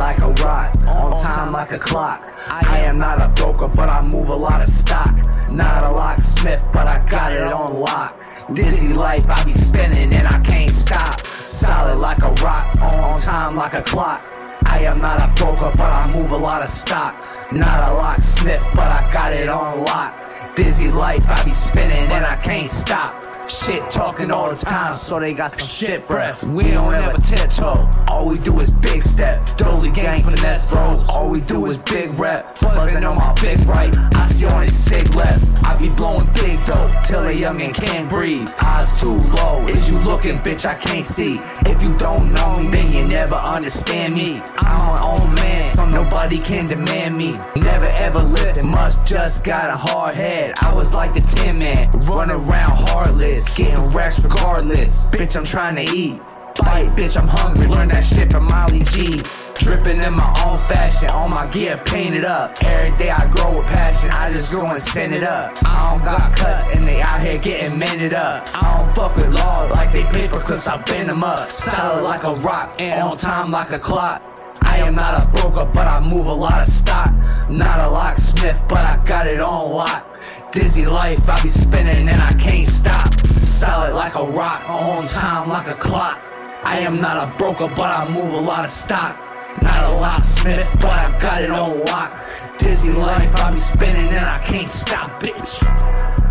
a rock, on time like a clock. I am not a broker, but I move a lot of stock. Not a locksmith, but I got it on lock. Dizzy life, I be spinning and I can't stop. Solid like a rock, on time like a clock. I am not a broker, but I move a lot of stock. Not a locksmith, but I got it on lock. Dizzy life, I be spinning and I can't stop. Shit talking all the time, so they got some shit breath. We don't ever tiptoe, all we do is big step. Dolly gang finesse bros, all we do is big rep. Buzzing on my big right, I see only sick left. I be blowing big dope till a youngin' can't breathe. Eyes too low, is you looking, bitch? I can't see. If you don't know me, then you never understand me. I'm my own man, nobody can demand me. Never ever listen, must just got a hard head. I was like the Tin Man, run around heartless, getting racks regardless. Bitch, I'm trying to eat. Bite, bitch, I'm hungry. Learn that shit from Molly G. Dripping in my own fashion, all my gear painted up. Every day I grow with passion, I just go and send it up. I don't got cuts and they out here getting mended up. I don't fuck with laws like they paper clips, I bend them up. Solid like a rock and on time like a clock. I am not a broker, but I move a lot of stock. Not a locksmith, but I got it on lock. Dizzy life, I be spinning and I can't stop. Solid like a rock, on time like a clock. I am not a broker, but I move a lot of stock. Not a locksmith, but I got it on lock. Dizzy life, I be spinning and I can't stop, bitch.